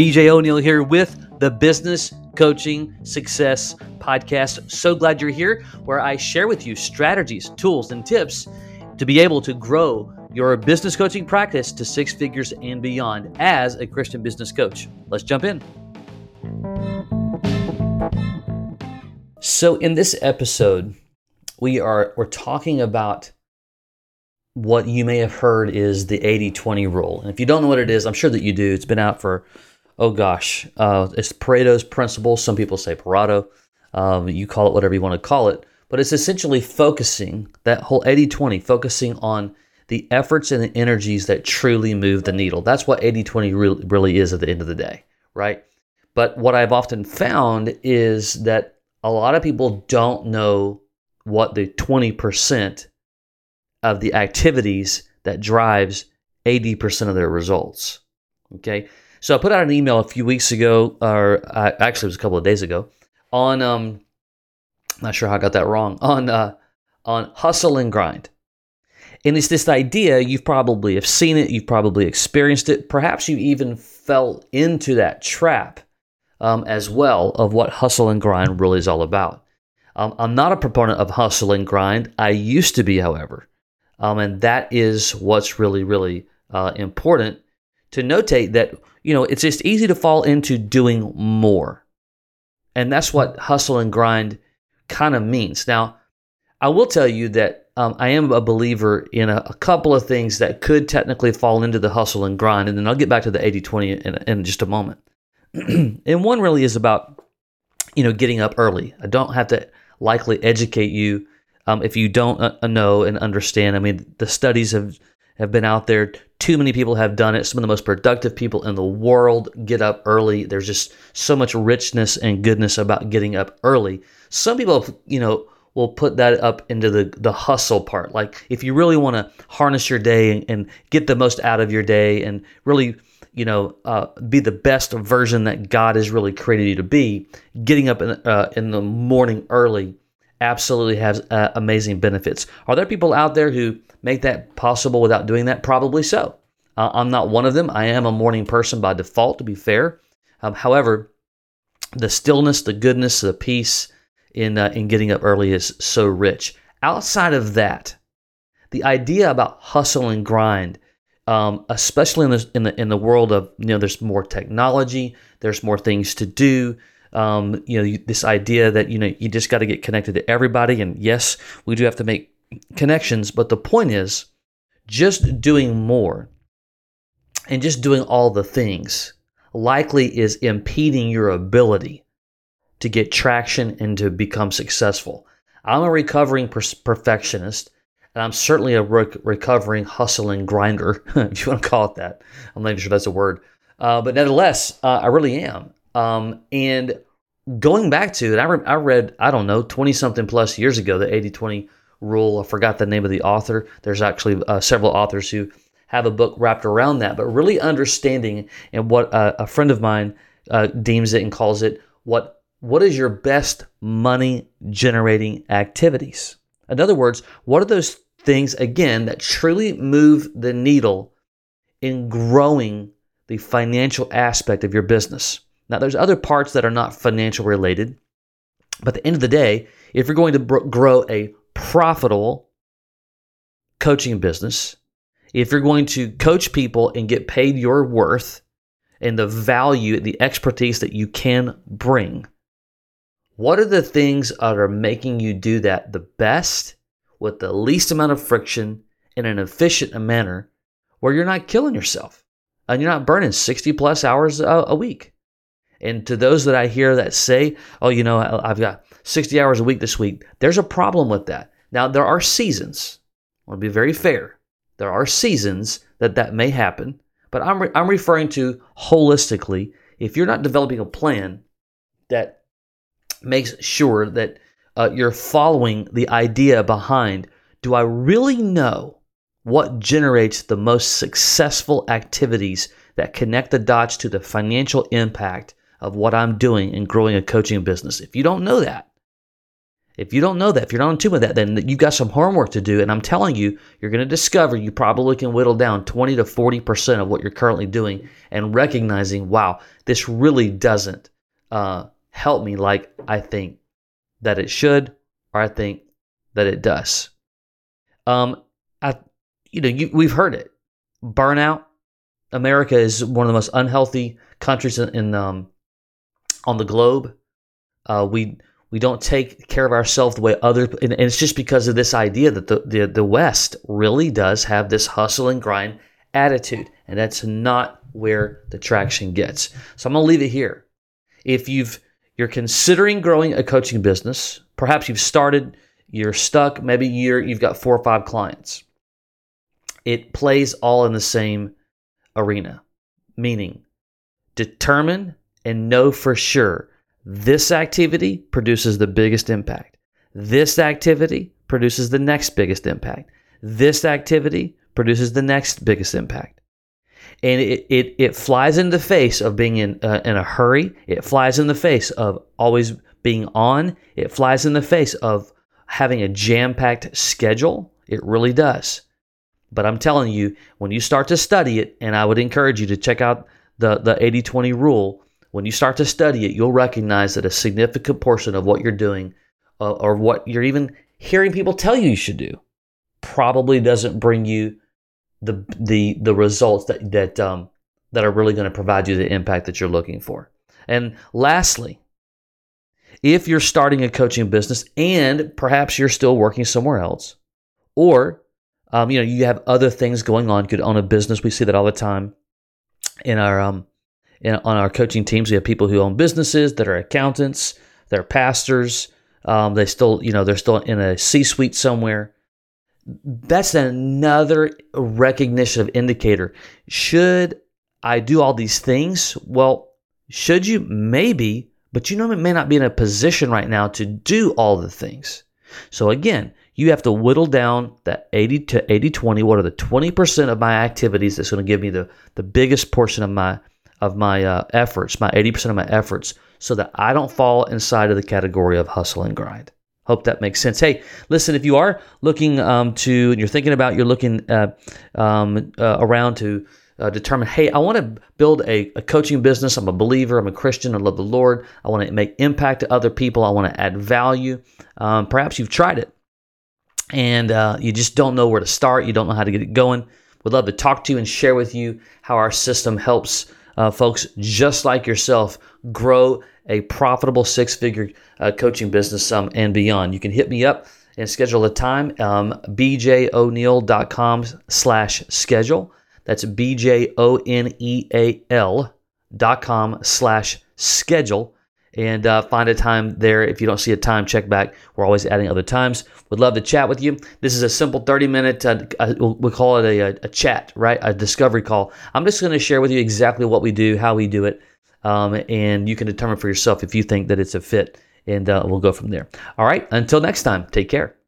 BJ O'Neill here with the Business Coaching Success Podcast. So glad you're here, where I share with you strategies, tools, and tips to be able to grow your business coaching practice to six figures and beyond as a Christian business coach. Let's jump in. So, in this episode, we are we're talking about what you may have heard is the 80-20 rule. And if you don't know what it is, I'm sure that you do. It's been out for oh gosh, uh, it's Pareto's principle. Some people say Pareto. Um, you call it whatever you want to call it. But it's essentially focusing that whole 80 20, focusing on the efforts and the energies that truly move the needle. That's what 80 20 really, really is at the end of the day, right? But what I've often found is that a lot of people don't know what the 20% of the activities that drives 80% of their results. Okay. So I put out an email a few weeks ago, or uh, actually it was a couple of days ago, on um, not sure how I got that wrong on uh, on hustle and grind. And it's this idea you've probably have seen it, you've probably experienced it, perhaps you even fell into that trap um, as well of what hustle and grind really is all about. Um, I'm not a proponent of hustle and grind. I used to be, however, um, and that is what's really, really uh, important to notate that you know it's just easy to fall into doing more. And that's what hustle and grind kind of means. Now i will tell you that um, i am a believer in a, a, couple of things that could technically fall into the hustle and grind and then i'll get back to the 80-20 in, in just a moment. And one really is about you know getting up early. I don't have to likely educate you um, if you don't uh, know and understand. I mean the studies have have been out there. Too many people have done it. Some of the most productive people in the world get up early. There's just so much richness and goodness about getting up early. Some people, you know, will put that up into the the hustle part. Like if you really want to harness your day and, and, get the most out of your day and really, you know, uh, be the best version that God has really created you to be, getting up in, uh, in the morning early absolutely has uh, amazing benefits. Are there people out there who make that possible without doing that? Probably so. Uh, I'm not one of them. I am a morning person by default, to be fair. Um, however, the stillness, the goodness, the peace in uh, in getting up early is so rich. Outside of that, the idea about hustle and grind, um, especially in the, in the in the world of you know, there's more technology, there's more things to do. Um, you know, this idea that you know you just got to get connected to everybody, and yes, we do have to make connections, but the point is just doing more and just doing all the things likely is impeding your ability to get traction and to become successful. I'm a recovering per- perfectionist, and I'm certainly a recovering hustling grinder, if you want to call it that. I'm not even sure that's a word. Uh, but nevertheless, uh, I really am. Um, and going back to it, I, re- I read, I don't know, 20 something plus years ago, the 80 20 rule. I forgot the name of the author. There's actually uh, several authors who have a book wrapped around that, but really understanding and what uh, a friend of mine uh, deems it and calls it what what is your best money generating activities? In other words, what are those things again that truly move the needle in growing the financial aspect of your business? Now, there's other parts that are not financial related, but at the end of the day, if you're going to grow a profitable coaching business, if you're going to coach people and get paid your worth and the value, the expertise that you can bring, what are the things that are making you do that the best with the least amount of friction in an efficient manner where you're not killing yourself and you're not burning 60 plus hours a, a week? And to those that I hear that say, oh, you know, I've got 60 hours a week this week, there's a problem with that. Now, there are seasons. I want to be very fair. There are seasons that that may happen, but I'm, re- I'm referring to holistically. If you're not developing a plan that makes sure that uh, you're following the idea behind, do I really know what generates the most successful activities that connect the dots to the financial impact of what I'm doing in growing a coaching business. If you don't know that, If you don't know that, if you're not in tune with that, then you've got some homework to do. And I'm telling you, you're going to discover you probably can whittle down 20 to 40% of what you're currently doing and recognizing, wow, this really doesn't uh, help me like I think that it should, or I think that it does. Um, I, you know, you, we've heard it. Burnout. America is one of the most unhealthy countries in, in um, on the globe. Uh, we we don't take care of ourselves the way other and, it's just because of this idea that the, the the west really does have this hustle and grind attitude and that's not where the traction gets so i'm to leave it here if you've you're considering growing a coaching business perhaps you've started you're stuck maybe you're you've got four or five clients it plays all in the same arena meaning determine and know for sure this activity produces the biggest impact. This activity produces the next biggest impact. This activity produces the next biggest impact. And it, it, it flies in the face of being in, uh, in a hurry. It flies in the face of always being on. It flies in the face of having a jam packed schedule. It really does. But I'm telling you, when you start to study it, and I would encourage you to check out the, the 80 20 rule, when you start to study it, you'll recognize that a significant portion of what you're doing uh, or what you're even hearing people tell you you should do probably doesn't bring you the the the results that that um, that are really going to provide you the impact that you're looking for. And lastly, if you're starting a coaching business and perhaps you're still working somewhere else, or um, you know you have other things going on, you could own a business. We see that all the time in our um, in, on our coaching teams. We have people who own businesses that are accountants, they're pastors. Um, they still, you know, they're still in a C-suite somewhere. That's another recognition of indicator. Should I do all these things? Well, should you? Maybe, but you know, it may not be in a position right now to do all the things. So again, you have to whittle down that 80 to 80 20. What are the 20% of my activities that's going to give me the, the biggest portion of my of my uh, efforts, my 80% of my efforts, so that I don't fall inside of the category of hustle and grind. Hope that makes sense. Hey, listen, if you are looking um, to, and you're thinking about, you're looking uh, um, uh, around to uh, determine, hey, I want to build a, a, coaching business. I'm a believer. I'm a Christian. I love the Lord. I want to make impact to other people. I want to add value. Um, perhaps you've tried it and uh, you just don't know where to start. You don't know how to get it going. we'd love to talk to you and share with you how our system helps uh, folks just like yourself grow a profitable six figure uh, coaching business um, and beyond. You can hit me up and schedule a time, um, bjoneal.com slash schedule. That's B-J-O-N-E-A-L dot com slash schedule and uh, find a time there. If you don't see a time, check back. We're always adding other times. Would love to chat with you. This is a simple 30 minute, uh, uh we call it a, a, chat, right? A discovery call. I'm just going to share with you exactly what we do, how we do it, um, and you can determine for yourself if you think that it's a fit, and uh, we'll go from there. All right. Until next time, take care.